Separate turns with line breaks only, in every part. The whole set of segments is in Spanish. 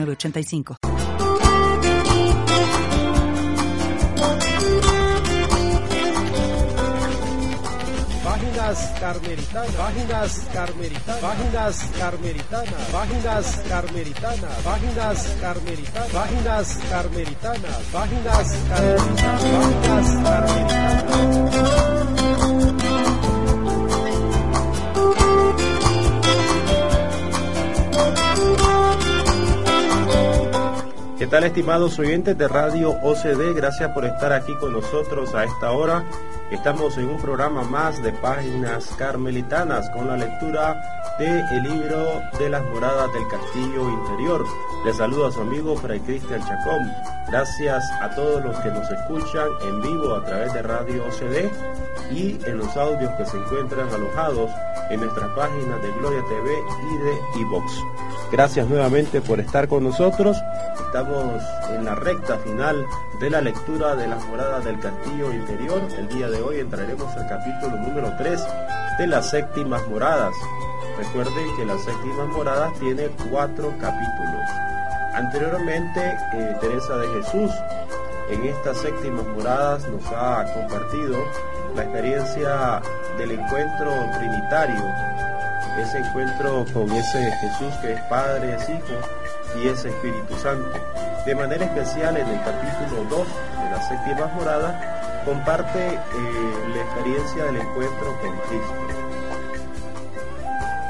85
Páginas carmelitanas, páginas carmelitanas, páginas carmelitanas, páginas carmelitanas, páginas carmelitanas, páginas carmelitanas, páginas carmelitanas, páginas carmelitanas.
¿Qué tal estimados oyentes de Radio OCD? Gracias por estar aquí con nosotros a esta hora. Estamos en un programa más de páginas carmelitanas con la lectura del el libro de las moradas del castillo interior. Les saludo a su amigo Fray Cristian Chacón. Gracias a todos los que nos escuchan en vivo a través de Radio OCD y en los audios que se encuentran alojados en nuestras páginas de Gloria TV y de iVox. Gracias nuevamente por estar con nosotros. Estamos en la recta final de la lectura de las moradas del castillo interior. El día de hoy entraremos al capítulo número 3 de las séptimas moradas. Recuerden que las séptimas moradas tiene cuatro capítulos. Anteriormente, eh, Teresa de Jesús en estas séptimas moradas nos ha compartido la experiencia del encuentro trinitario, ese encuentro con ese Jesús que es Padre, es Hijo y es Espíritu Santo. De manera especial en el capítulo 2 de las séptimas moradas comparte eh, la experiencia del encuentro con Cristo.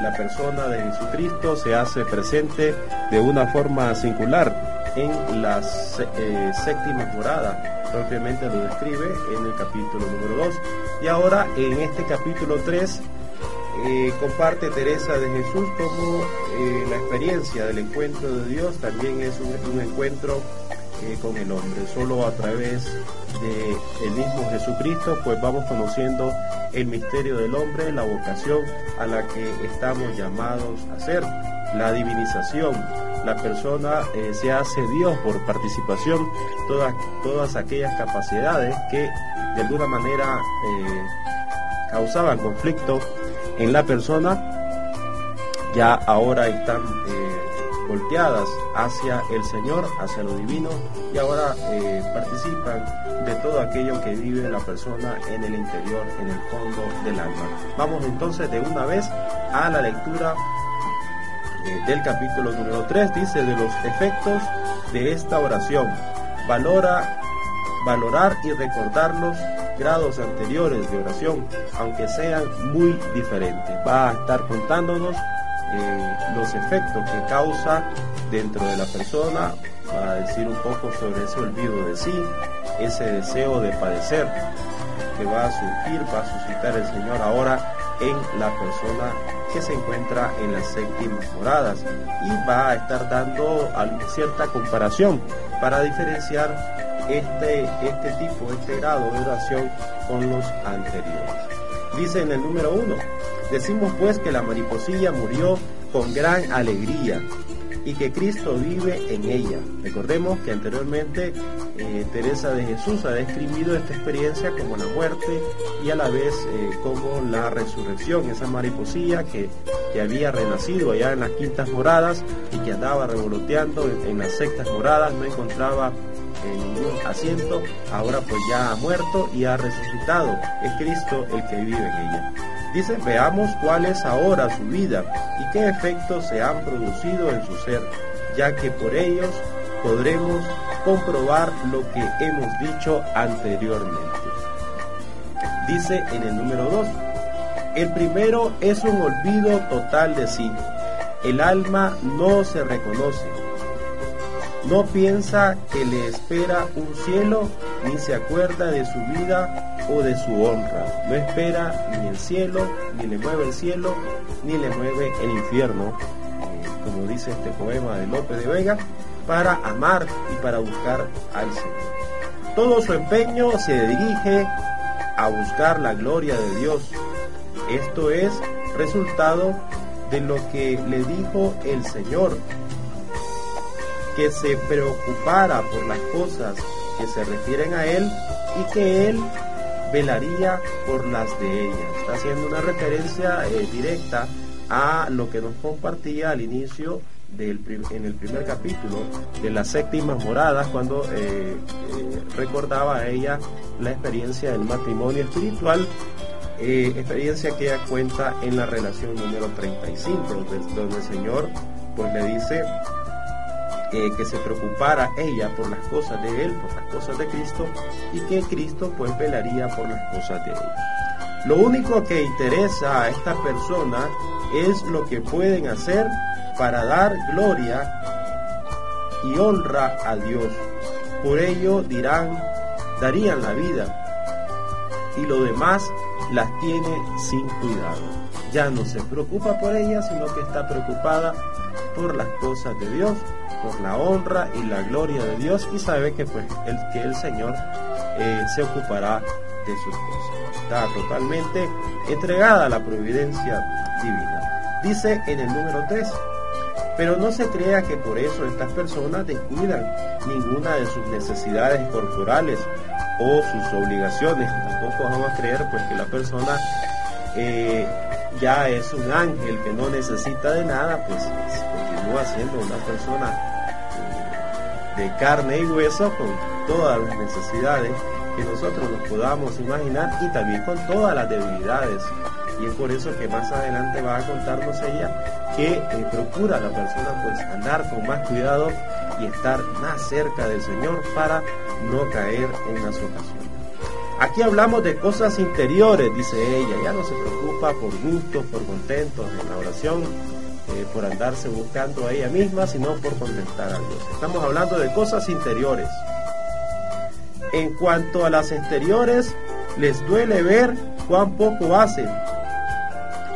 La persona de Jesucristo se hace presente de una forma singular en las eh, séptimas moradas propiamente lo describe en el capítulo número 2. Y ahora en este capítulo 3 eh, comparte Teresa de Jesús como eh, la experiencia del encuentro de Dios también es un, un encuentro con el hombre. Solo a través de mismo Jesucristo pues vamos conociendo el misterio del hombre, la vocación a la que estamos llamados a ser, la divinización, la persona eh, se hace Dios por participación, todas, todas aquellas capacidades que de alguna manera eh, causaban conflicto en la persona, ya ahora están eh, volteadas hacia el Señor, hacia lo divino, y ahora participan de todo aquello que vive la persona en el interior, en el fondo del alma. Vamos entonces de una vez a la lectura del capítulo número 3 dice de los efectos de esta oración. Valora, valorar y recordar los grados anteriores de oración, aunque sean muy diferentes. Va a estar contándonos eh, los efectos que causa dentro de la persona, va a decir un poco sobre ese olvido de sí, ese deseo de padecer que va a surgir, va a suscitar el Señor ahora en la persona que se encuentra en las séptimas moradas y va a estar dando cierta comparación para diferenciar este, este tipo, este grado de oración con los anteriores. Dice en el número uno, decimos pues que la mariposilla murió con gran alegría y que Cristo vive en ella. Recordemos que anteriormente eh, Teresa de Jesús ha describido esta experiencia como la muerte y a la vez eh, como la resurrección, esa mariposilla que, que, había renacido allá en las quintas moradas y que andaba revoloteando en, las sextas moradas, no encontraba eh, ningún asiento, ahora pues ya ha muerto y ha resucitado. Es Cristo el que vive en ella. Dice, veamos cuál es ahora su vida y qué efectos se han producido en su ser, ya que por ellos podremos comprobar lo que hemos dicho anteriormente. Dice en el número 2, el primero es un olvido total de sí. El alma no se reconoce. No piensa que le espera un cielo, ni se acuerda de su vida o de su honra. No espera ni el cielo, ni le mueve el cielo, ni le mueve el infierno, eh, como dice este poema de Lope de Vega, para amar y para buscar al Señor. Todo su empeño se dirige a buscar la gloria de Dios. Esto es resultado de lo que le dijo el Señor, que se preocupara por las cosas que se refieren a Él y que Él velaría por las de ellas. Está haciendo una referencia eh, directa a lo que nos compartía al inicio del, en el primer capítulo de las séptimas moradas, cuando eh, eh, recordaba a ella la experiencia del matrimonio espiritual, experiencia que ella cuenta en la relación número 35, donde, donde el Señor pues le dice que se preocupara ella por las cosas de él, por las cosas de Cristo, y que Cristo pues velaría por las cosas de ella. Lo único que interesa a esta persona es lo que pueden hacer para dar gloria y honra a Dios. Por ello dirán, darían la vida y lo demás las tiene sin cuidado. Ya no se preocupa por ella, sino que está preocupada por las cosas de Dios por la honra y la gloria de Dios y sabe que pues el, que el Señor eh, se ocupará de sus cosas. Está totalmente entregada a la providencia divina. Dice en el número 3, pero no se crea que por eso estas personas descuidan ninguna de sus necesidades corporales o sus obligaciones. Tampoco vamos a creer pues que la persona eh, ya es un ángel que no necesita de nada, pues continúa siendo una persona de carne y hueso con todas las necesidades que nosotros nos podamos imaginar y también con todas las debilidades. Y es por eso que más adelante va a contarnos ella que eh, procura la persona pues andar con más cuidado y estar más cerca del Señor para no caer en las ocasiones. Aquí hablamos de cosas interiores, dice ella, ya no se preocupa por gustos, por contentos en la oración, eh, por andarse buscando a ella misma, sino por contentar a Dios. Estamos hablando de cosas interiores. En cuanto a las exteriores, les duele ver cuán poco hacen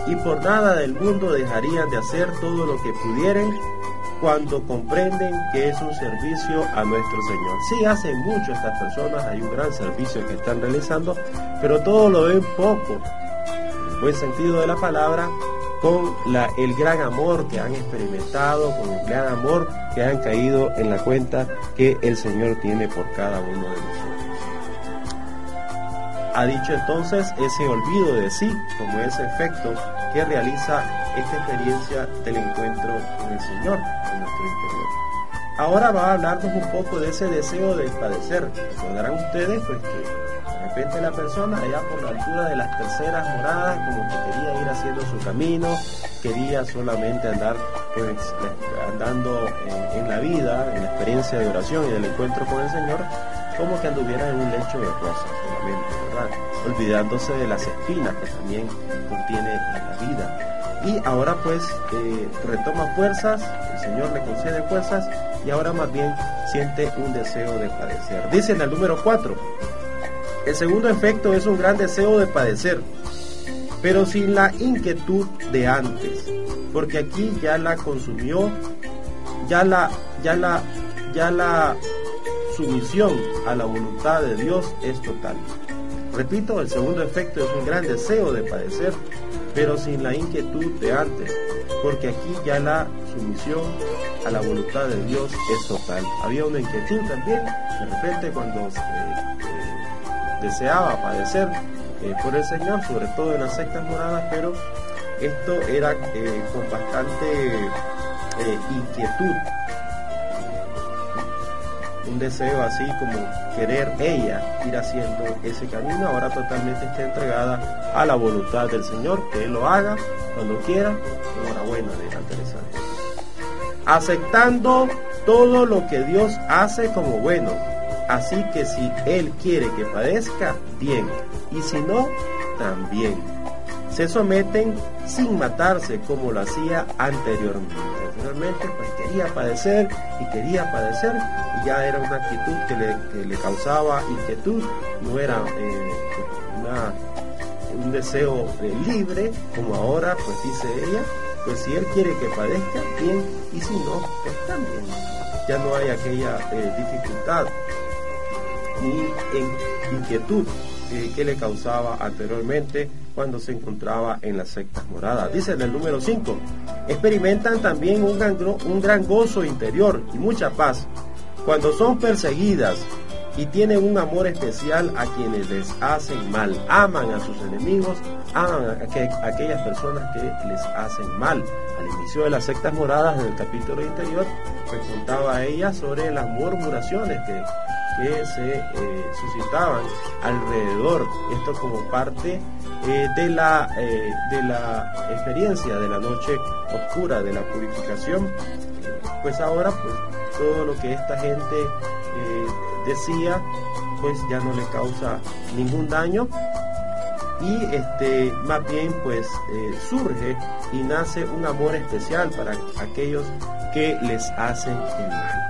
y por nada del mundo dejarían de hacer todo lo que pudieran cuando comprenden que es un servicio a nuestro Señor. Sí, hacen mucho estas personas, hay un gran servicio que están realizando, pero todo lo ven poco, buen sentido de la palabra, con el gran amor que han experimentado, con el gran amor que han caído en la cuenta que el Señor tiene por cada uno de nosotros. Ha dicho entonces ese olvido de sí como ese efecto que realiza esta experiencia del encuentro con el Señor en nuestro interior. Ahora va a hablarnos un poco de ese deseo de padecer. Recordarán ustedes pues que repente la persona allá por la altura de las terceras moradas como que quería ir haciendo su camino, quería solamente andar pues andando en, la vida, en la experiencia de oración y del encuentro con el Señor, como que anduviera en un lecho de rosas solamente, ¿verdad? Olvidándose de las espinas que también contiene la vida. Y ahora pues eh, retoma fuerzas, el Señor le concede fuerzas y ahora más bien siente un deseo de padecer. Dice en el número 4, el segundo efecto es un gran deseo de padecer, pero sin la inquietud de antes, porque aquí ya la consumió, ya la, ya la, ya la sumisión a la voluntad de Dios es total. Repito, el segundo efecto es un gran deseo de padecer, pero sin la inquietud de antes, porque aquí ya la sumisión a la voluntad de Dios es total. Había una inquietud también, de repente cuando deseaba padecer eh, por el Señor, sobre todo en las sectas moradas, pero esto era eh, con bastante eh, inquietud. Un deseo así como querer ella ir haciendo ese camino, ahora totalmente está entregada a la voluntad del Señor, que Él lo haga cuando quiera, enhorabuena de la. Aceptando todo lo que Dios hace como bueno, Así que si Él quiere que padezca, bien, y si no, también. Se someten sin matarse como lo hacía anteriormente. Anteriormente pues quería padecer y quería padecer y ya era una actitud que le, causaba inquietud, no era eh, un deseo libre como ahora pues dice ella, pues si Él quiere que padezca, bien, y si no, pues también. ya no hay aquella eh, dificultad inquietud eh, que le causaba anteriormente cuando se encontraba en las sectas moradas. Dice en el número 5, experimentan también un gran, un gran gozo interior y mucha paz cuando son perseguidas y tienen un amor especial a quienes les hacen mal. Aman a sus enemigos, aman a, aquellas personas que les hacen mal. Al inicio de las sectas moradas, en el capítulo anterior, pues contaba ella sobre las murmuraciones que, que se eh, suscitaban alrededor. Esto como parte eh, de, la, eh, de la experiencia de la noche oscura, de la purificación. Pues ahora, pues todo lo que esta gente decía, pues ya no le causa ningún daño y este más bien pues surge y nace un amor especial para aquellos que les hacen el mal.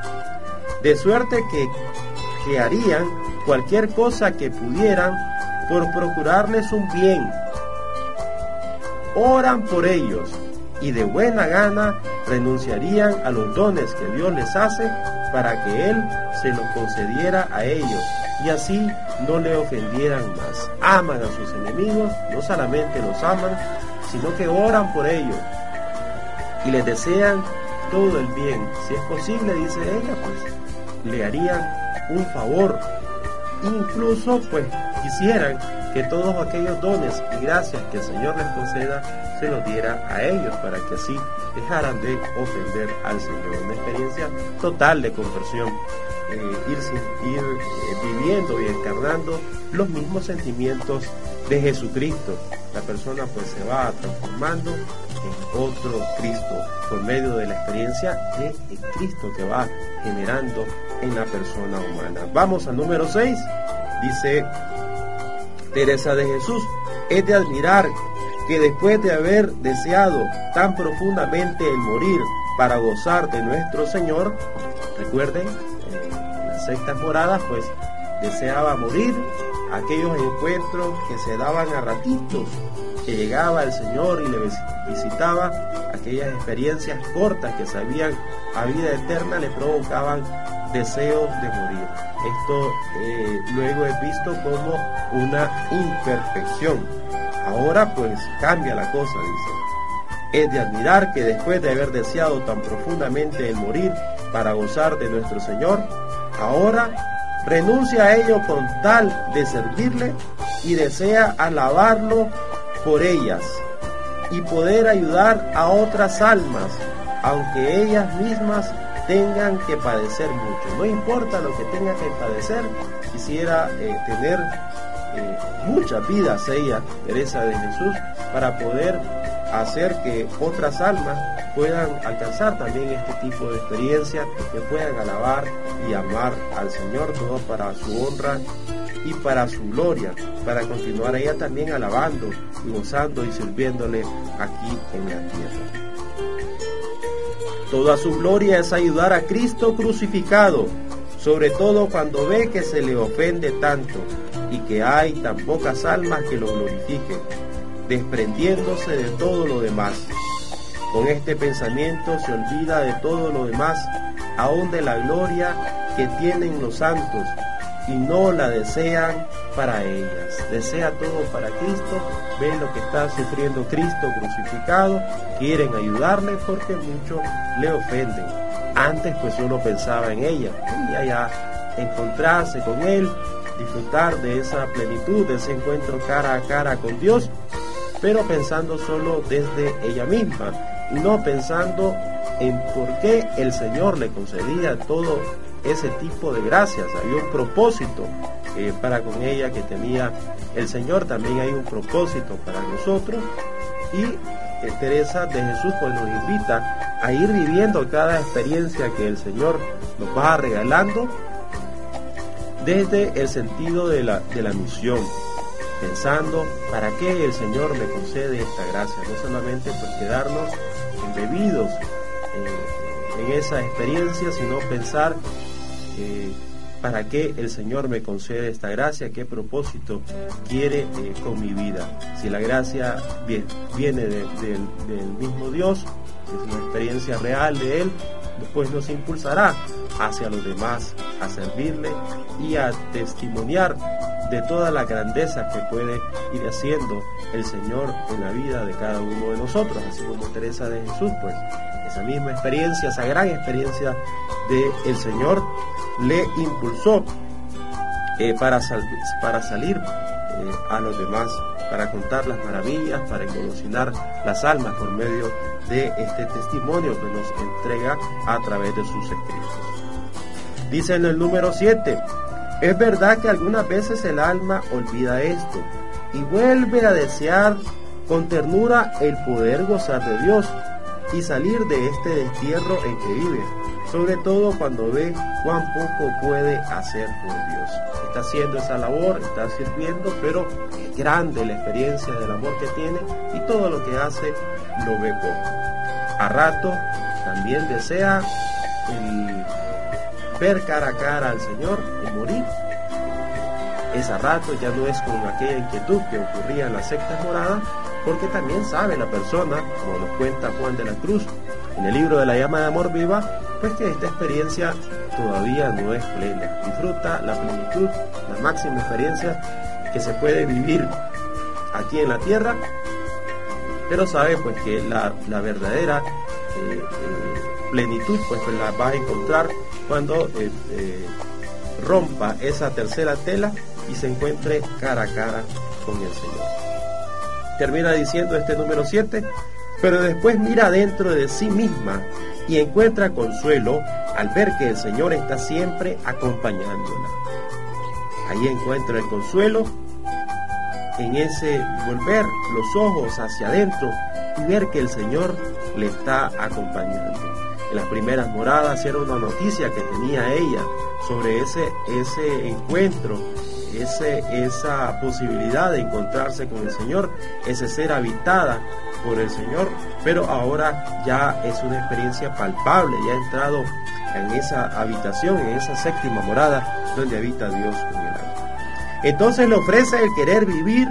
De suerte que, que harían cualquier cosa que pudieran por procurarles un bien. Oran por ellos y de buena gana renunciarían a los dones que Dios les hace para que Él se los concediera a ellos y así no le ofendieran más. Aman a sus enemigos, no solamente los aman, sino que oran por ellos y les desean todo el bien. Si es posible, dice ella, pues le harían un favor. Incluso pues quisieran que todos aquellos dones y gracias que el Señor les conceda se los diera a ellos para que así dejaran de ofender al Señor. Una experiencia total de conversión. Eh, ir, ir eh, viviendo y encarnando los mismos sentimientos de Jesucristo. La persona pues se va transformando otro Cristo por medio de la experiencia de Cristo que va generando en la persona humana. Vamos al número 6. Dice Teresa de Jesús, es de admirar que después de haber deseado tan profundamente el morir para gozar de nuestro Señor, recuerden, en las sectas moradas, pues deseaba morir, aquellos encuentros que se daban a ratitos, que llegaba el Señor y le visitaba, aquellas experiencias cortas que sabían a vida eterna le provocaban deseos de morir. Esto eh, luego es visto como una imperfección. Ahora pues cambia la cosa, dice. Es de admirar que después de haber deseado tan profundamente el morir para gozar de nuestro Señor, ahora renuncia a ello con tal de servirle y desea alabarlo por ellas y poder ayudar a otras almas, aunque ellas mismas tengan que padecer mucho. No importa lo que tenga que padecer, quisiera eh, tener eh, muchas vidas ella, Teresa de Jesús, para poder hacer que otras almas puedan alcanzar también este tipo de experiencia, que puedan alabar y amar al Señor, todo para su honra y para su gloria, para continuar ella también alabando gozando y sirviéndole aquí en la tierra. Toda su gloria es ayudar a Cristo crucificado, sobre todo cuando ve que se le ofende tanto y que hay tan pocas almas que lo glorifiquen, desprendiéndose de todo lo demás. Con este pensamiento se olvida de todo lo demás, aun de la gloria que tienen los santos, y no la desean para ellas. Desea todo para Cristo, ven lo que está sufriendo Cristo crucificado, quieren ayudarle porque muchos le ofenden. Antes pues solo pensaba en ella, y allá encontrarse con Él, disfrutar de esa plenitud, de ese encuentro cara a cara con Dios, pero pensando solo desde ella misma, no pensando en por qué el Señor le concedía todo ese tipo de gracias, había un propósito eh, para con ella que tenía el Señor, también hay un propósito para nosotros. Y eh, Teresa de Jesús pues nos invita a ir viviendo cada experiencia que el Señor nos va regalando desde el sentido de la, de la misión, pensando para qué el Señor me concede esta gracia, no solamente por quedarnos embebidos eh, en esa experiencia, sino pensar eh, para qué el Señor me concede esta gracia, qué propósito quiere eh, con mi vida. Si la gracia viene del mismo Dios, es una experiencia real de Él, pues nos impulsará hacia los demás, a servirle y a testimoniar de toda la grandeza que puede ir haciendo el Señor en la vida de cada uno de nosotros, así como Teresa de Jesús, pues esa misma experiencia, esa gran experiencia de el Señor le impulsó eh, para, para salir eh, a los demás, para contar las maravillas, para evolucionar las almas por medio de este testimonio que nos entrega a través de sus escritos. Dice en el número 7, es verdad que algunas veces el alma olvida esto y vuelve a desear con ternura el poder gozar de Dios y salir de este destierro en que vive, sobre todo cuando ve cuán poco puede hacer por Dios. Está haciendo esa labor, está sirviendo, pero es grande la experiencia del amor que tiene y todo lo que hace lo ve poco. A rato también desea ver cara a cara al Señor y morir. Es a rato ya no es con aquella inquietud que ocurría en las sectas moradas, porque también sabe la persona, como nos cuenta Juan de la Cruz en el libro de la llama de amor viva, pues que esta experiencia todavía no es plena. Disfruta la plenitud, la máxima experiencia que se puede vivir aquí en la tierra, pero sabe pues que la, verdadera eh, eh, plenitud pues, pues la va a encontrar cuando eh, rompa esa tercera tela y se encuentre cara a cara con el Señor. Termina diciendo este número 7, pero después mira dentro de sí misma y encuentra consuelo al ver que el Señor está siempre acompañándola. Ahí encuentra el consuelo en ese volver los ojos hacia adentro y ver que el Señor le está acompañando en las primeras moradas era una noticia que tenía ella sobre ese, ese encuentro, ese, esa posibilidad de encontrarse con el Señor, ese ser habitada por el Señor, pero ahora ya es una experiencia palpable, ya ha entrado en esa habitación, en esa séptima morada donde habita Dios con el alma. Entonces le ofrece el querer vivir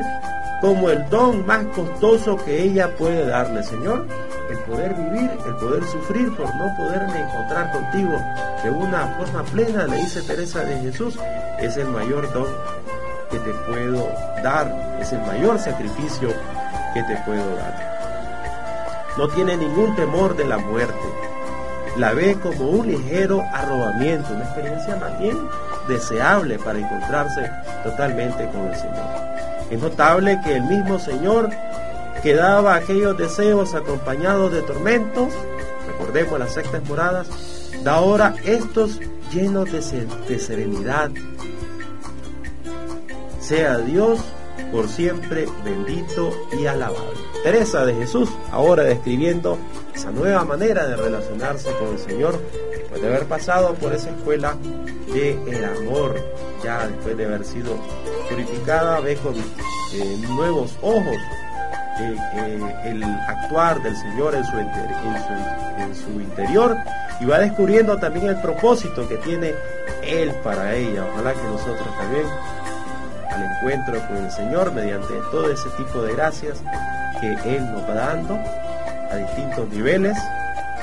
como el don más costoso que ella puede darle, Señor el poder vivir, el poder sufrir por no poderme encontrar contigo de una forma plena, le dice Teresa de Jesús, es el mayor don que te puedo dar, es el mayor sacrificio que te puedo dar. No tiene ningún temor de la muerte, la ve como un ligero arrobamiento, una experiencia más bien deseable para encontrarse totalmente con el Señor. Es notable que el mismo Señor que daba aquellos deseos acompañados de tormentos, recordemos las sectas moradas, da ahora estos llenos de, serenidad. Sea Dios por siempre bendito y alabado. Teresa de Jesús, ahora describiendo esa nueva manera de relacionarse con el Señor, después de haber pasado por esa escuela de el amor, ya después de haber sido purificada, ve con eh, nuevos ojos el actuar del Señor en su, en, su, interior y va descubriendo también el propósito que tiene Él para ella. Ojalá que nosotros también al encuentro con el Señor, mediante todo ese tipo de gracias que Él nos va dando a distintos niveles,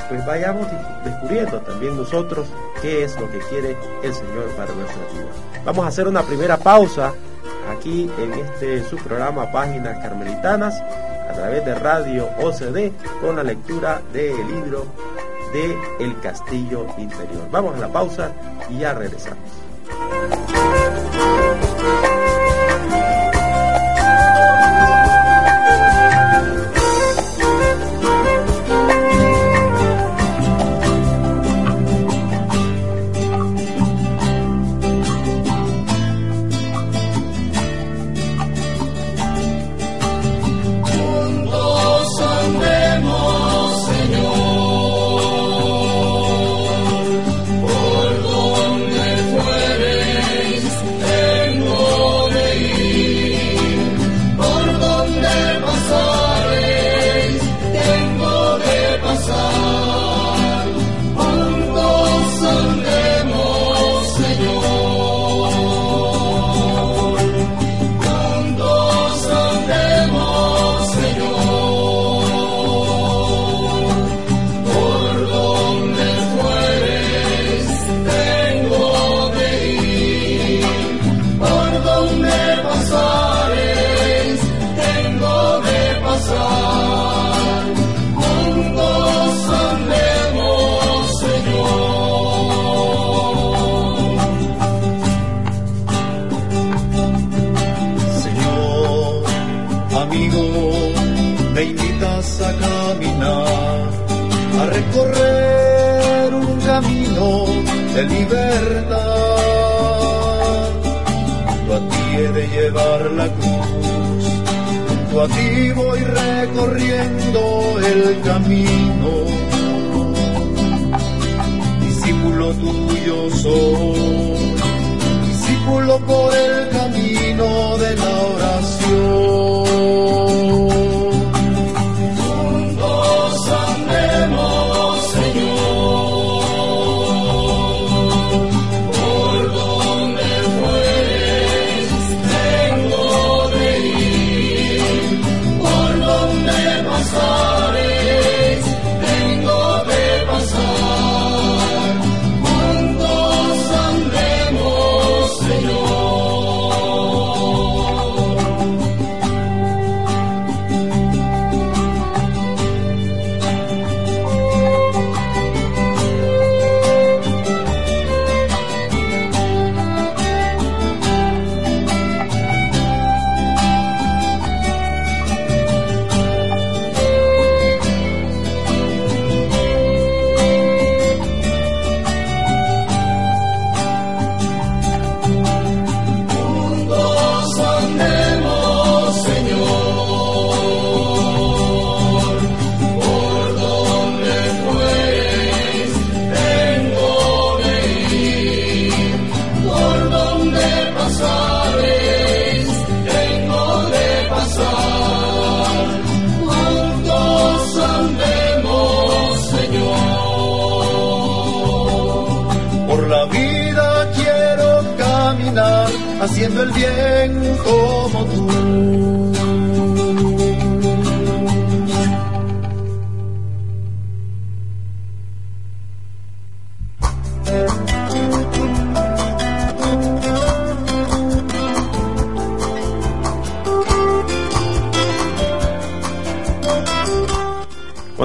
pues vayamos descubriendo también nosotros qué es lo que quiere el Señor para nuestra vida. Vamos a hacer una primera pausa aquí en este su programa Páginas Carmelitanas a través de Radio OCD con la lectura del libro de El Castillo Interior. Vamos a la pausa y ya regresamos.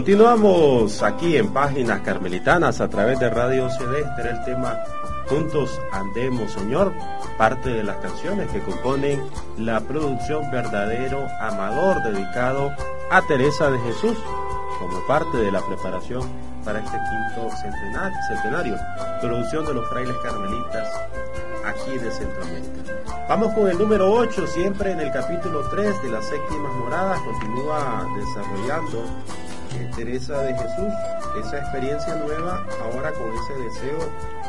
Continuamos aquí en Páginas Carmelitanas a través de Radio CD. Este el tema Juntos Andemos, Señor parte de las canciones que componen la producción Verdadero Amador dedicado a Teresa de Jesús como parte de la preparación para este quinto centenario, producción de los frailes carmelitas aquí de Centroamérica. Vamos con el número 8, siempre en el capítulo 3 de las séptimas moradas, continúa desarrollando eh, Teresa de Jesús esa experiencia nueva ahora con ese deseo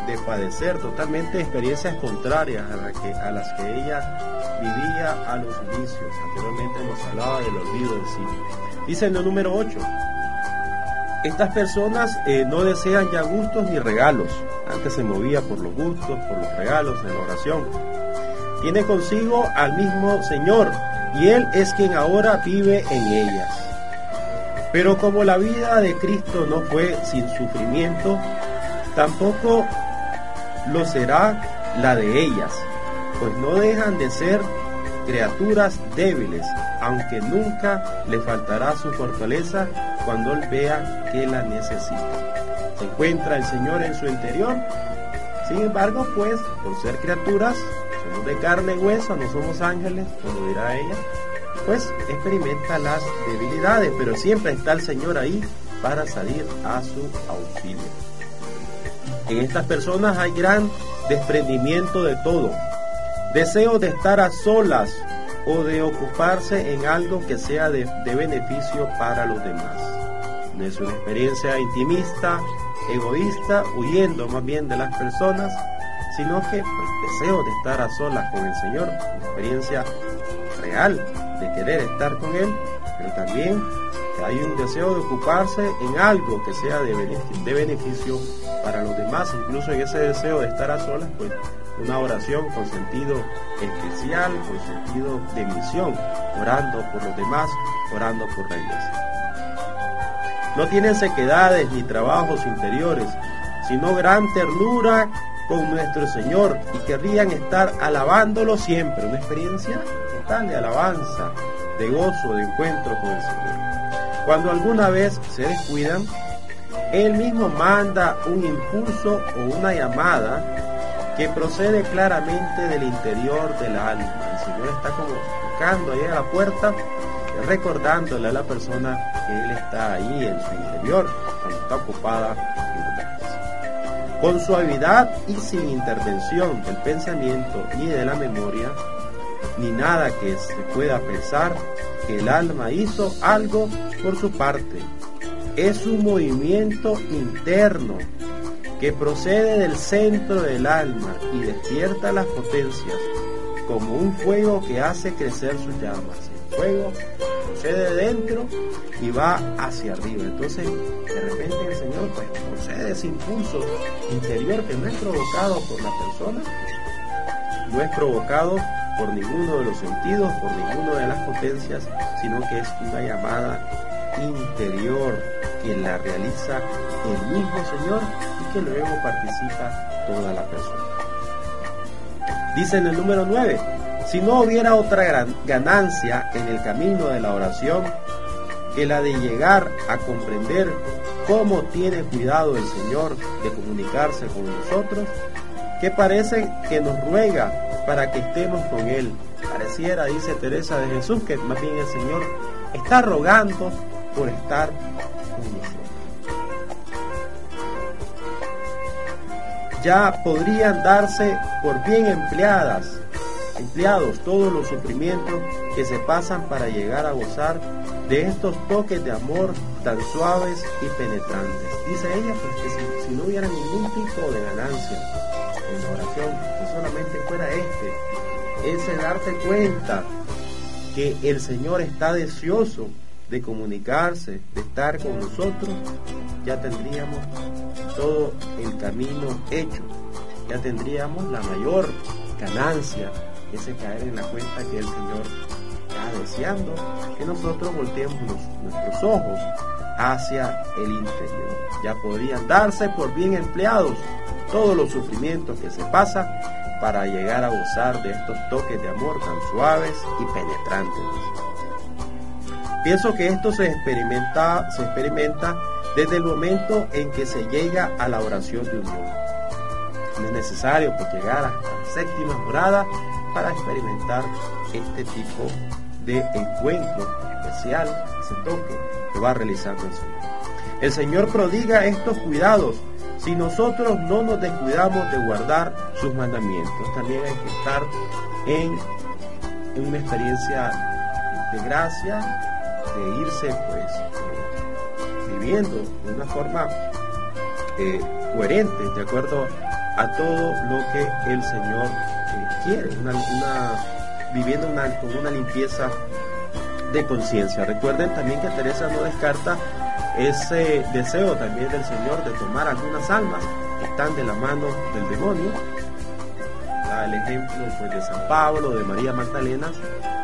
de padecer totalmente experiencias contrarias a, que, a las que ella vivía a los vicios. Anteriormente nos hablaba del olvido de sí. Dice en el número 8, estas personas eh, no desean ya gustos ni regalos. Antes se movía por los gustos, por los regalos, en la oración. Tiene consigo al mismo Señor y Él es quien ahora vive en ellas. Pero como la vida de Cristo no fue sin sufrimiento, tampoco lo será la de ellas, pues no dejan de ser criaturas débiles, aunque nunca le faltará su fortaleza cuando él vea que la necesita. Se encuentra el Señor en su interior, sin embargo, pues, por ser criaturas, somos de carne y hueso, no somos ángeles, como dirá ella, pues experimenta las debilidades, pero siempre está el Señor ahí para salir a su auxilio. En estas personas hay gran desprendimiento de todo, deseo de estar a solas o de ocuparse en algo que sea de, beneficio para los demás. No es una experiencia intimista, egoísta, huyendo más bien de las personas, sino que pues, deseo de estar a solas con el Señor, una experiencia real de querer estar con Él, pero también que hay un deseo de ocuparse en algo que sea de beneficio, para los demás, incluso en ese deseo de estar a solas, pues una oración con sentido especial, con sentido de misión, orando por los demás, orando por la iglesia. No tienen sequedades ni trabajos interiores, sino gran ternura con nuestro Señor y querrían estar alabándolo siempre, una experiencia de alabanza, de gozo, de encuentro con el Señor. Cuando alguna vez se descuidan, Él mismo manda un impulso o una llamada que procede claramente del interior del alma. El Señor está como tocando ahí a la puerta, recordándole a la persona que Él está ahí en su interior, cuando está ocupada con suavidad y sin intervención del pensamiento ni de la memoria, ni nada que se pueda pensar, que el alma hizo algo por su parte. Es un movimiento interno que procede del centro del alma y despierta las potencias como un fuego que hace crecer sus llamas. El fuego procede de dentro y va hacia arriba. Entonces, de repente el Señor pues procede ese impulso interior que no es provocado por la persona, no es provocado por ninguno de los sentidos, por ninguna de las potencias, sino que es una llamada interior que la realiza el mismo Señor y que luego participa toda la persona. Dice en el número 9, si no hubiera otra gran ganancia en el camino de la oración que la de llegar a comprender cómo tiene cuidado el Señor de comunicarse con nosotros, que parece que nos ruega para que estemos con Él. Pareciera, dice Teresa de Jesús, que más bien el Señor está rogando por estar con nosotros. Ya podrían darse por bien empleadas, empleados todos los sufrimientos que se pasan para llegar a gozar de estos toques de amor tan suaves y penetrantes. Dice ella pues, que si, no hubiera ningún tipo de ganancia en la oración, que solamente fuera este, ese darte cuenta que el Señor está deseoso de comunicarse, de estar con nosotros, ya tendríamos todo el camino hecho, ya tendríamos la mayor ganancia, ese caer en la cuenta que el Señor está deseando, que nosotros volteemos nuestros ojos hacia el interior. Ya podrían darse por bien empleados todos los sufrimientos que se pasan para llegar a gozar de estos toques de amor tan suaves y penetrantes. Pienso que esto se experimenta, se experimenta desde el momento en que se llega a la oración de unión. No es necesario pues, llegar a la séptima morada para experimentar este tipo de encuentro especial, ese toque que va realizando el Señor. El Señor prodiga estos cuidados si nosotros no nos descuidamos de guardar sus mandamientos. También hay que estar en, en una experiencia de gracia, de irse pues viviendo de una forma eh, coherente, de acuerdo a todo lo que el Señor eh, quiere, una, una, viviendo una, con una limpieza de conciencia. Recuerden también que Teresa no descarta ese deseo también del Señor de tomar algunas almas que están de la mano del demonio. Da el ejemplo pues, de San Pablo, de María Magdalena,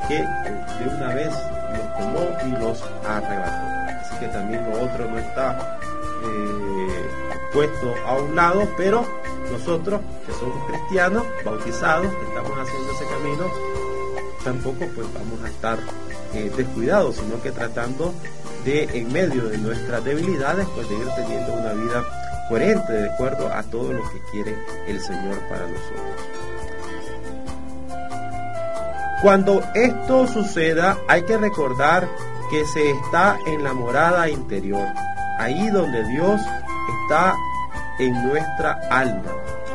que de una vez los tomó y los arrebató. Así que también lo otro no está eh, puesto a un lado, pero nosotros que somos cristianos, bautizados, que estamos haciendo ese camino, tampoco pues vamos a estar eh, descuidados, sino que tratando de, en medio de nuestras debilidades, pues de ir teniendo una vida coherente de acuerdo a todo lo que quiere el Señor para nosotros. Cuando esto suceda, hay que recordar que se está en la morada interior, ahí donde Dios está en nuestra alma,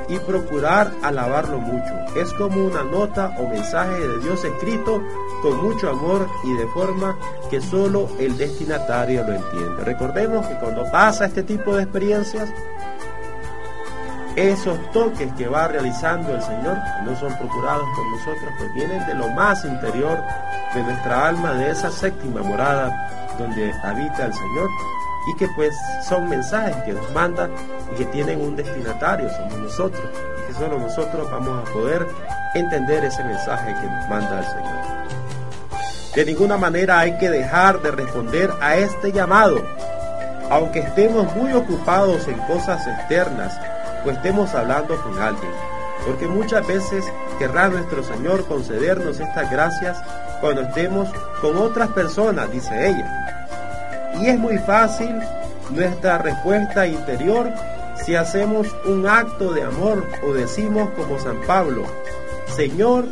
y procurar alabarlo mucho. Es como una nota o mensaje de Dios escrito con mucho amor y de forma que solo el destinatario lo entiende. Recordemos que cuando pasa este tipo de experiencias, esos toques que va realizando el Señor, no son procurados por nosotros, pues vienen de lo más interior de nuestra alma, de esa séptima morada donde habita el Señor, y que pues son mensajes que nos manda y que tienen un destinatario, somos nosotros, y que solo nosotros vamos a poder entender ese mensaje que nos manda el Señor. De ninguna manera hay que dejar de responder a este llamado, aunque estemos muy ocupados en cosas externas o estemos hablando con alguien, porque muchas veces querrá nuestro Señor concedernos estas gracias cuando estemos con otras personas, dice ella. Y es muy fácil nuestra respuesta interior si hacemos un acto de amor o decimos como San Pablo, Señor,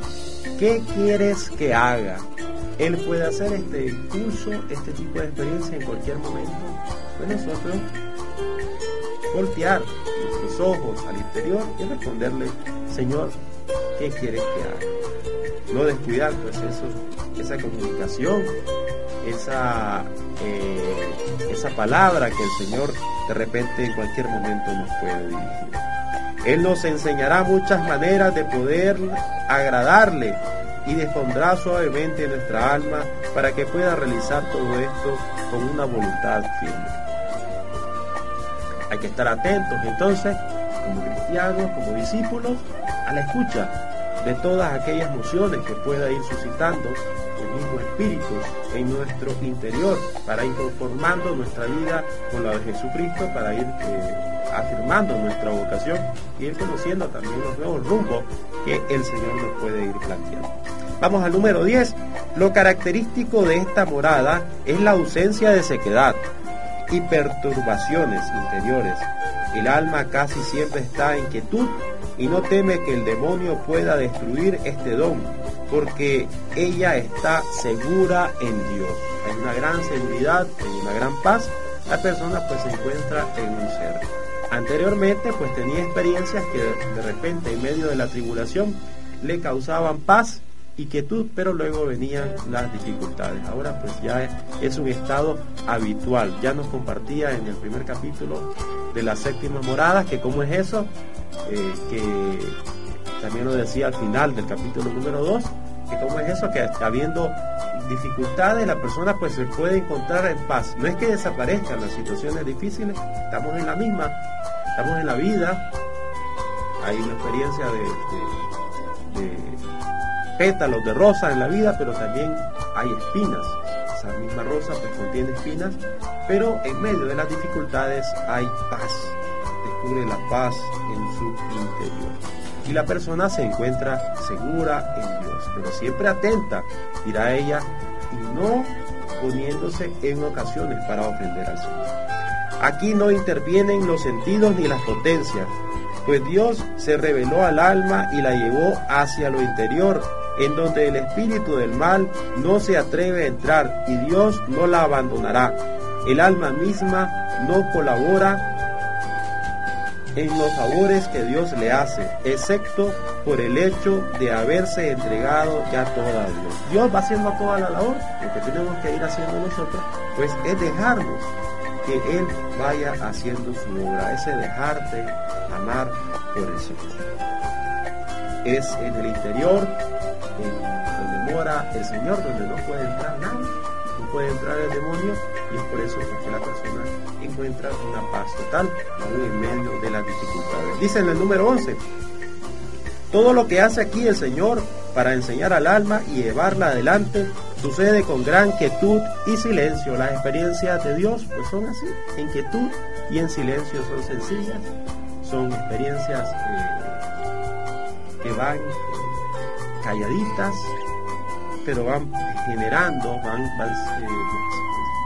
¿qué quieres que haga? Él puede hacer este curso, este tipo de experiencia en cualquier momento. Pues nosotros voltear nuestros ojos al interior y responderle, Señor, ¿qué quieres que haga? No descuidar pues esa comunicación, esa, eh, esa palabra que el Señor de repente en cualquier momento nos puede dirigir. Él nos enseñará muchas maneras de poder agradarle y dispondrá suavemente nuestra alma para que pueda realizar todo esto con una voluntad firme. Hay que estar atentos entonces, como cristianos, como discípulos, a la escucha de todas aquellas emociones que pueda ir suscitando el mismo espíritu en nuestro interior para ir conformando nuestra vida con la de Jesucristo, para ir eh, afirmando nuestra vocación y ir conociendo también los nuevos rumbos que el Señor nos puede ir planteando. Vamos al número 10. Lo característico de esta morada es la ausencia de sequedad y perturbaciones interiores. El alma casi siempre está en quietud y no teme que el demonio pueda destruir este don, porque ella está segura en Dios. Hay una gran seguridad, hay una gran paz. La persona pues se encuentra en un ser. Anteriormente pues tenía experiencias que de repente en medio de la tribulación le causaban paz y quietud, pero luego venían las dificultades. Ahora pues ya es un estado habitual. Ya nos compartía en el primer capítulo de la séptima morada que cómo es eso, eh, que también lo decía al final del capítulo número 2, que cómo es eso, que habiendo dificultades la persona pues se puede encontrar en paz. No es que desaparezcan las situaciones difíciles, estamos en la misma, estamos en la vida, hay una experiencia de, pétalos de rosa en la vida, pero también hay espinas. Esa misma rosa pues contiene espinas, pero en medio de las dificultades hay paz. Descubre la paz en su interior. Y la persona se encuentra segura en Dios, pero siempre atenta, dirá ella, y no poniéndose en ocasiones para ofender al Señor. Aquí no intervienen los sentidos ni las potencias, pues Dios se reveló al alma y la llevó hacia lo interior, en donde el espíritu del mal no se atreve a entrar y Dios no la abandonará. El alma misma no colabora en los favores que Dios le hace, excepto por el hecho de haberse entregado ya toda a Dios. Dios va haciendo toda la labor, lo que tenemos que ir haciendo nosotros, pues es dejarnos que Él vaya haciendo su obra, ese dejarte amar por el Señor. Es en el interior, donde mora el Señor, donde no puede entrar nada, no puede entrar el demonio, y es por eso que la persona encuentra una paz total, aún en medio de las dificultades. Dice en el número 11, todo lo que hace aquí el Señor para enseñar al alma y llevarla adelante sucede con gran quietud y silencio. Las experiencias de Dios pues son así, en quietud y en silencio son sencillas, son experiencias eh, que van calladitas, pero van generando, van, van, eh,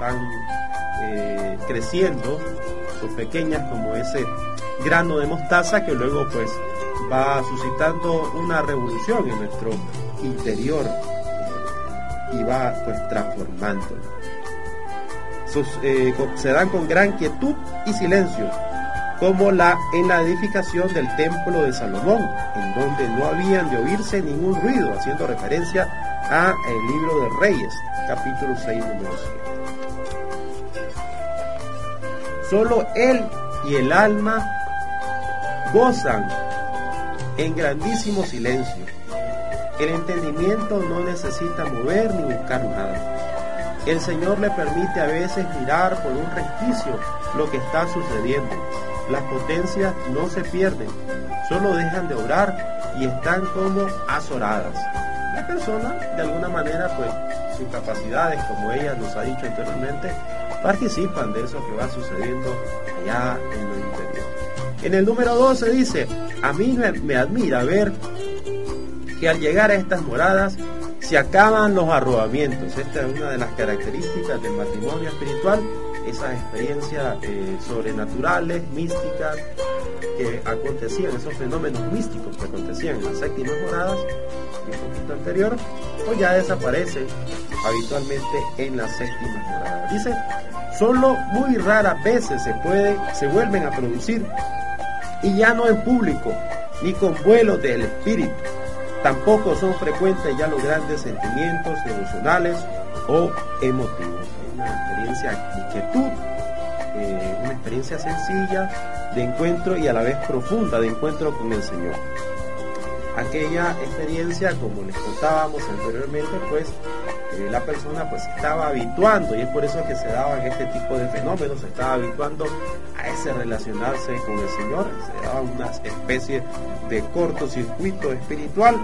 van eh, creciendo, son pequeñas como ese grano de mostaza que luego pues va suscitando una revolución en nuestro interior y va pues transformando. Eh, se dan con gran quietud y silencio, como la, en la edificación del templo de Salomón, en donde no habían de oírse ningún ruido, haciendo referencia a el libro de Reyes, capítulo 6, número 7. Solo él y el alma gozan en grandísimo silencio. El entendimiento no necesita mover ni buscar nada. El Señor le permite a veces mirar por un resquicio lo que está sucediendo. Las potencias no se pierden, solo dejan de orar y están como azoradas. La persona, de alguna manera, pues sus capacidades, como ella nos ha dicho anteriormente, participan de eso que va sucediendo allá en lo interior. En el número 12 dice, a mí me, admira ver que al llegar a estas moradas se acaban los arrobamientos. Esta es una de las características del matrimonio espiritual, esas experiencias eh, sobrenaturales, místicas, que acontecían, esos fenómenos místicos que acontecían en las séptimas moradas y un poquito anterior, pues ya desaparecen habitualmente en las séptimas moradas. Dice, solo muy raras veces se puede, se vuelven a producir y ya no en público, ni con vuelos del espíritu. Tampoco son frecuentes ya los grandes sentimientos emocionales o emotivos. Experiencia eh, una experiencia sencilla de encuentro y a la vez profunda de encuentro con el Señor. Aquella experiencia, como les contábamos anteriormente, pues eh, la persona pues estaba habituando y es por eso que se daban este tipo de fenómenos, se estaba habituando a ese relacionarse con el Señor, se daba una especie de cortocircuito espiritual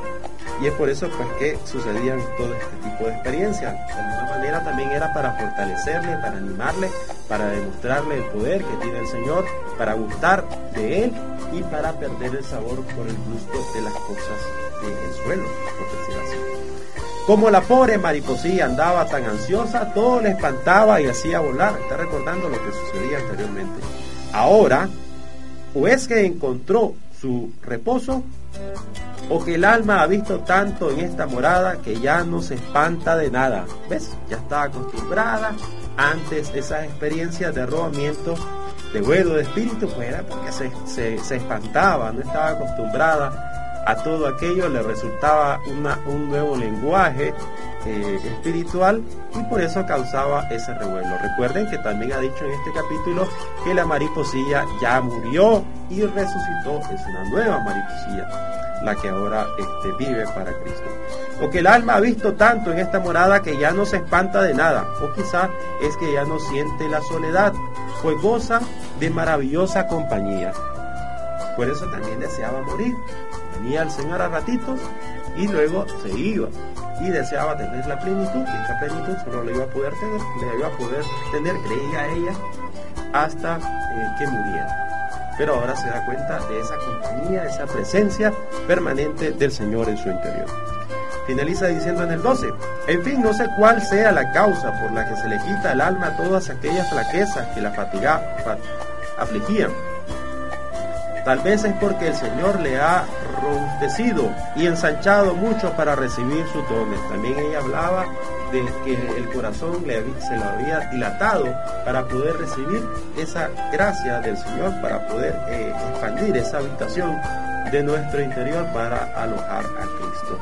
y es por eso pues que sucedían todo este tipo de experiencias. De alguna manera también era para fortalecerle, para animarle, para demostrarle el poder que tiene el Señor, para gustar de Él y para perder el sabor por el gusto de las cosas del suelo, por decir así. Como la pobre mariposilla andaba tan ansiosa, todo le espantaba y hacía volar. Está recordando lo que sucedía anteriormente. Ahora, o es que encontró su reposo, o que el alma ha visto tanto en esta morada que ya no se espanta de nada. ¿Ves? Ya está acostumbrada antes esas experiencias de arrobamiento, de vuelo de espíritu, pues era porque se, se espantaba, no estaba acostumbrada a todo aquello le resultaba un nuevo lenguaje eh, espiritual y por eso causaba ese revuelo. Recuerden que también ha dicho en este capítulo que la mariposilla ya murió y resucitó, es una nueva mariposilla la que ahora este, vive para Cristo. O que el alma ha visto tanto en esta morada que ya no se espanta de nada, o quizá es que ya no siente la soledad, pues goza de maravillosa compañía. Por eso también deseaba morir, venía el Señor a ratitos y luego se iba y deseaba tener la plenitud y esta plenitud solo le iba a poder tener, le iba a poder tener, creía ella, hasta eh, que muriera. Pero ahora se da cuenta de esa compañía, esa presencia permanente del Señor en su interior. Finaliza diciendo en el 12, en fin, no sé cuál sea la causa por la que se le quita al alma todas aquellas flaquezas que la fatiga, afligían Tal vez es porque el Señor le ha robustecido y ensanchado mucho para recibir sus dones. También ella hablaba de que el corazón le, se lo había dilatado para poder recibir esa gracia del Señor, para poder eh, expandir esa habitación de nuestro interior para alojar a Cristo,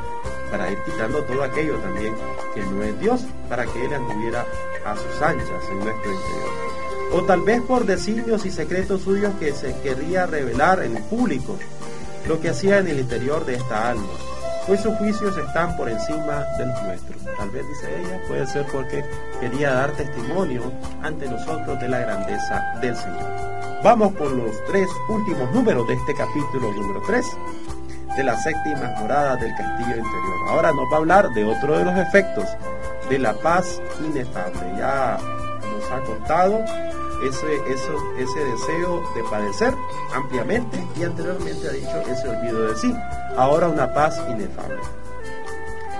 para ir quitando todo aquello también que no es Dios, para que Él anduviera a sus anchas en nuestro interior o tal vez por designios y secretos suyos que se querría revelar en el público, lo que hacía en el interior de esta alma, pues sus juicios están por encima de los nuestros. Tal vez, dice ella, puede ser porque quería dar testimonio ante nosotros de la grandeza del Señor. Vamos por los tres últimos números de este capítulo número 3 de las séptimas moradas del castillo interior. Ahora nos va a hablar de otro de los efectos de la paz inefable. Ya nos ha contado ese, ese deseo de padecer ampliamente y anteriormente ha dicho ese olvido de sí. Ahora una paz inefable.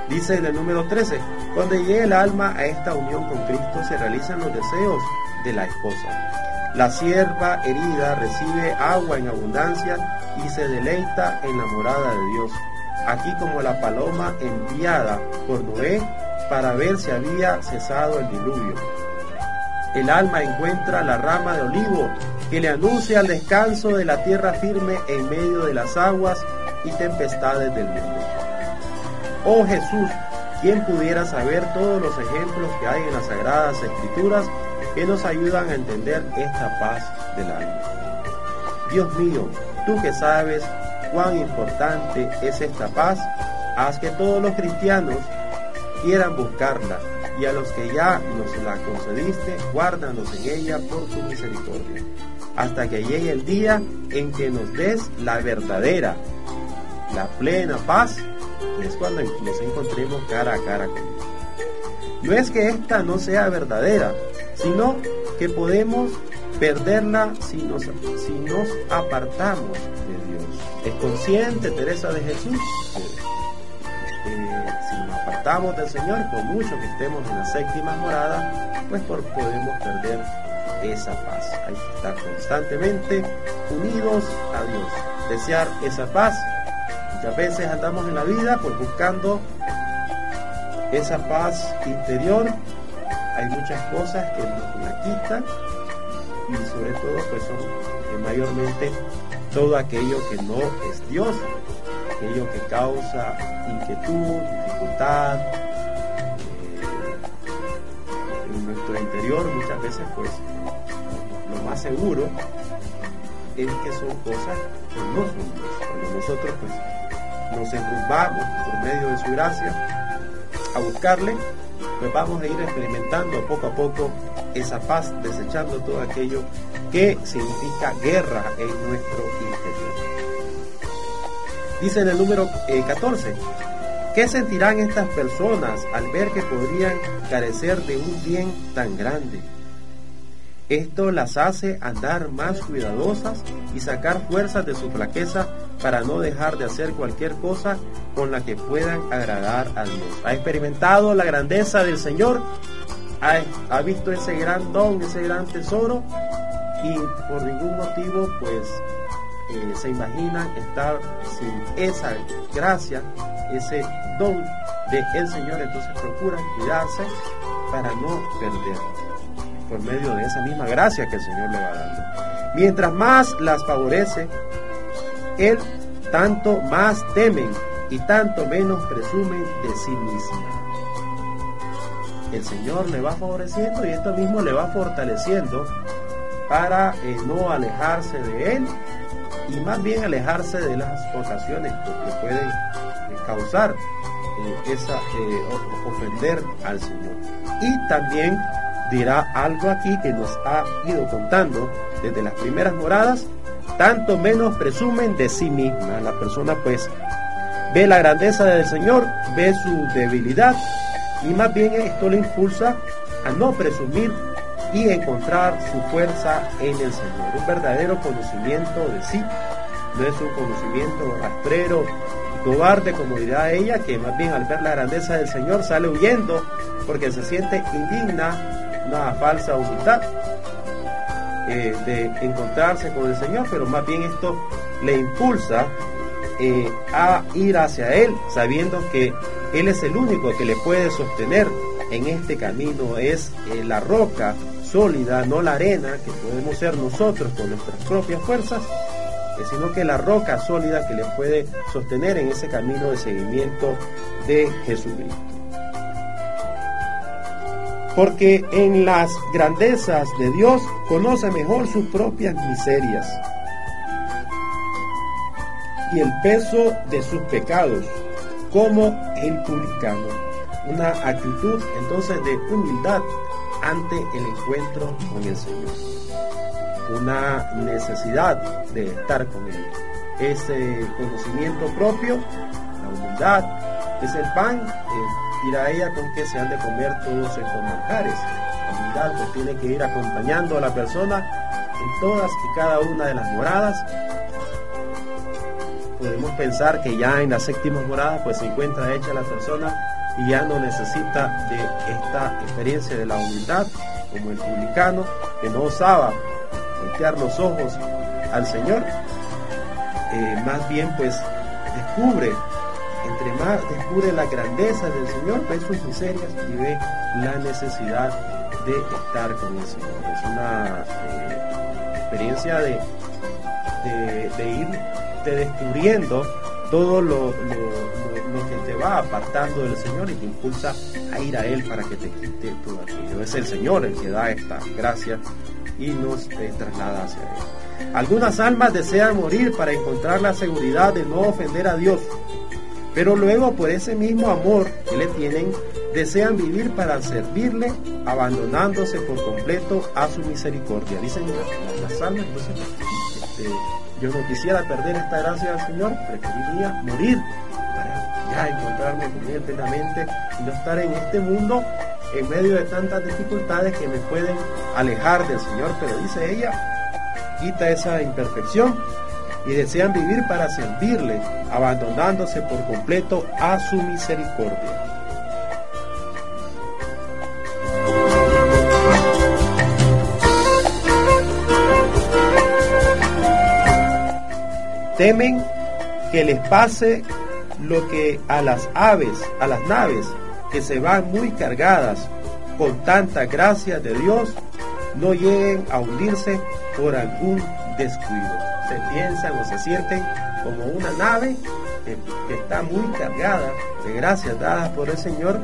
Dice en el número 13, cuando llegue el alma a esta unión con Cristo se realizan los deseos de la esposa. La sierva herida recibe agua en abundancia y se deleita en la morada de Dios, aquí como la paloma enviada por Noé para ver si había cesado el diluvio el alma encuentra la rama de olivo que le anuncia el descanso de la tierra firme en medio de las aguas y tempestades del mundo. Oh Jesús, ¿quién pudiera saber todos los ejemplos que hay en las sagradas escrituras que nos ayudan a entender esta paz del alma? Dios mío, tú que sabes cuán importante es esta paz, haz que todos los cristianos quieran buscarla y a los que ya nos la concediste, guárdanos en ella por tu misericordia, hasta que llegue el día en que nos des la verdadera, la plena paz, y es cuando nos encontremos cara a cara con Dios. No es que esta no sea verdadera, sino que podemos perderla si nos, si nos apartamos de Dios. ¿Es consciente Teresa de Jesús? Apartamos del Señor, por mucho que estemos en la séptima morada, pues podemos perder esa paz. Hay que estar constantemente unidos a Dios, desear esa paz. Muchas veces andamos en la vida por buscando esa paz interior. Hay muchas cosas que nos la quitan y sobre todo pues son mayormente todo aquello que no es Dios, aquello que causa inquietud, en nuestro interior muchas veces pues lo más seguro es que son cosas que no son Dios. Cuando nosotros pues nos enrumbamos por medio de su gracia a buscarle, pues vamos a ir experimentando poco a poco esa paz, desechando todo aquello que significa guerra en nuestro interior. Dice en el número 14, eh, ¿qué sentirán estas personas al ver que podrían carecer de un bien tan grande? Esto las hace andar más cuidadosas y sacar fuerzas de su flaqueza para no dejar de hacer cualquier cosa con la que puedan agradar a Dios. ¿Ha experimentado la grandeza del Señor? ¿Ha, visto ese gran don, ese gran tesoro? Y por ningún motivo, pues, eh, se imaginan estar sin esa gracia, ese don de el Señor. Entonces procuran cuidarse para no perderlo por medio de esa misma gracia que el Señor le va dando. Mientras más las favorece, Él tanto más temen y tanto menos presumen de sí misma. El Señor le va favoreciendo y esto mismo le va fortaleciendo para eh, no alejarse de Él y más bien alejarse de las ocasiones que pueden causar eh, esa ofender al Señor. Y también dirá algo aquí que nos ha ido contando desde las primeras moradas, tanto menos presumen de sí misma. La persona pues ve la grandeza del Señor, ve su debilidad y más bien esto le impulsa a no presumir y encontrar su fuerza en el Señor. Un verdadero conocimiento de sí, no es un conocimiento rastrero cobarde como dirá ella, que más bien al ver la grandeza del Señor sale huyendo porque se siente indigna una falsa humildad eh, de encontrarse con el Señor, pero más bien esto le impulsa eh, a ir hacia Él, sabiendo que Él es el único que le puede sostener en este camino, es eh, la roca sólida, no la arena que podemos ser nosotros con nuestras propias fuerzas, sino que la roca sólida que le puede sostener en ese camino de seguimiento de Jesucristo porque en las grandezas de Dios conoce mejor sus propias miserias y el peso de sus pecados, como el publicano. Una actitud entonces de humildad ante el encuentro con el Señor. Una necesidad de estar con Él. Ese conocimiento propio, la humildad, es el pan, dirá ella con que se han de comer todos estos manjares. La humildad pues tiene que ir acompañando a la persona en todas y cada una de las moradas. Podemos pensar que ya en la séptima morada pues se encuentra hecha la persona y ya no necesita de esta experiencia de la humildad como el publicano que no osaba voltear los ojos al Señor. Eh, más bien pues descubre entre más descubre la grandeza del Señor, ve sus miserias y ve la necesidad de estar con el Señor. Es una eh, experiencia de, de, ir descubriendo todo lo, que te va apartando del Señor y te impulsa a ir a Él para que te quite todo aquello. Es el Señor el que da esta gracia y nos eh, traslada hacia Él. Algunas almas desean morir para encontrar la seguridad de no ofender a Dios pero luego por ese mismo amor que le tienen, desean vivir para servirle, abandonándose por completo a su misericordia. Dicen las, almas, entonces, este, yo no quisiera perder esta gracia del Señor, preferiría morir para ya encontrarme con Él plenamente y no estar en este mundo en medio de tantas dificultades que me pueden alejar del Señor. Pero dice ella, quita esa imperfección y desean vivir para servirle, abandonándose por completo a su misericordia. Temen que les pase lo que a las aves, a las naves que se van muy cargadas. Con tanta gracia de Dios, no lleguen a hundirse por algún descuido. Se piensan o se sienten como una nave que, está muy cargada de gracias dadas por el Señor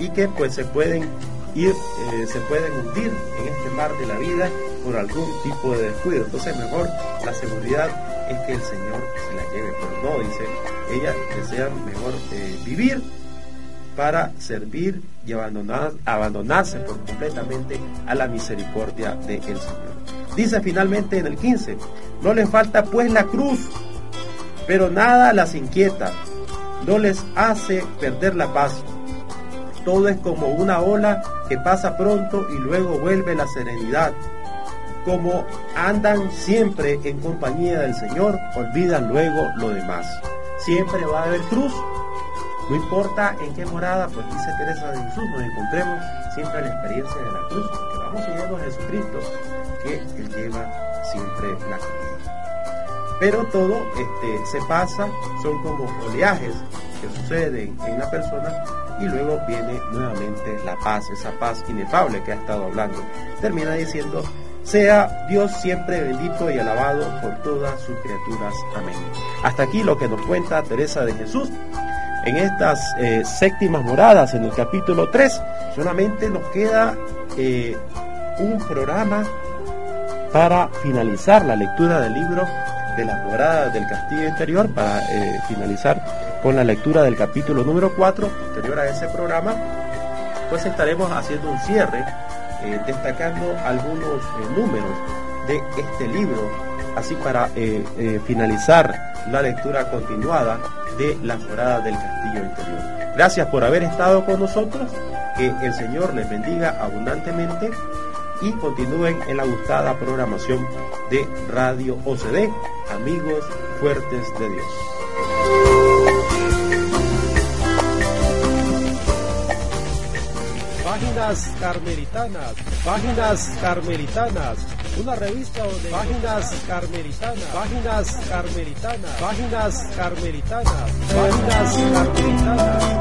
y que pues se pueden ir, eh, se pueden hundir en este mar de la vida por algún tipo de descuido. Entonces mejor la seguridad es que el Señor se la lleve, pero no, dice, ella desea mejor eh, vivir para servir y abandonar, abandonarse por completamente a la misericordia del Señor. Dice finalmente en el 15, no les falta pues la cruz, pero nada las inquieta, no les hace perder la paz. Todo es como una ola que pasa pronto y luego vuelve la serenidad. Como andan siempre en compañía del Señor, olvidan luego lo demás. Siempre va a haber cruz, no importa en qué morada, pues dice Teresa de Jesús, nos encontremos siempre la experiencia de la cruz, que vamos siguiendo a Jesucristo, que Él lleva siempre la cruz. Pero todo este, se pasa, son como oleajes que suceden en la persona y luego viene nuevamente la paz, esa paz inefable que ha estado hablando. Termina diciendo, sea Dios siempre bendito y alabado por todas sus criaturas. Amén. Hasta aquí lo que nos cuenta Teresa de Jesús en estas eh, séptimas moradas, en el capítulo 3. Solamente nos queda eh, un programa para finalizar la lectura del libro de las moradas del castillo interior, para eh, finalizar con la lectura del capítulo número 4, posterior a ese programa, pues estaremos haciendo un cierre, destacando algunos números de este libro, así para finalizar la lectura continuada de las moradas del castillo interior. Gracias por haber estado con nosotros, que el Señor les bendiga abundantemente y continúen en la gustada programación de Radio OCD, amigos fuertes de Dios.
Páginas Carmelitanas, Páginas Carmelitanas, una revista donde Páginas Carmelitanas, Páginas Carmelitanas, Páginas Carmelitanas, Páginas Carmelitanas.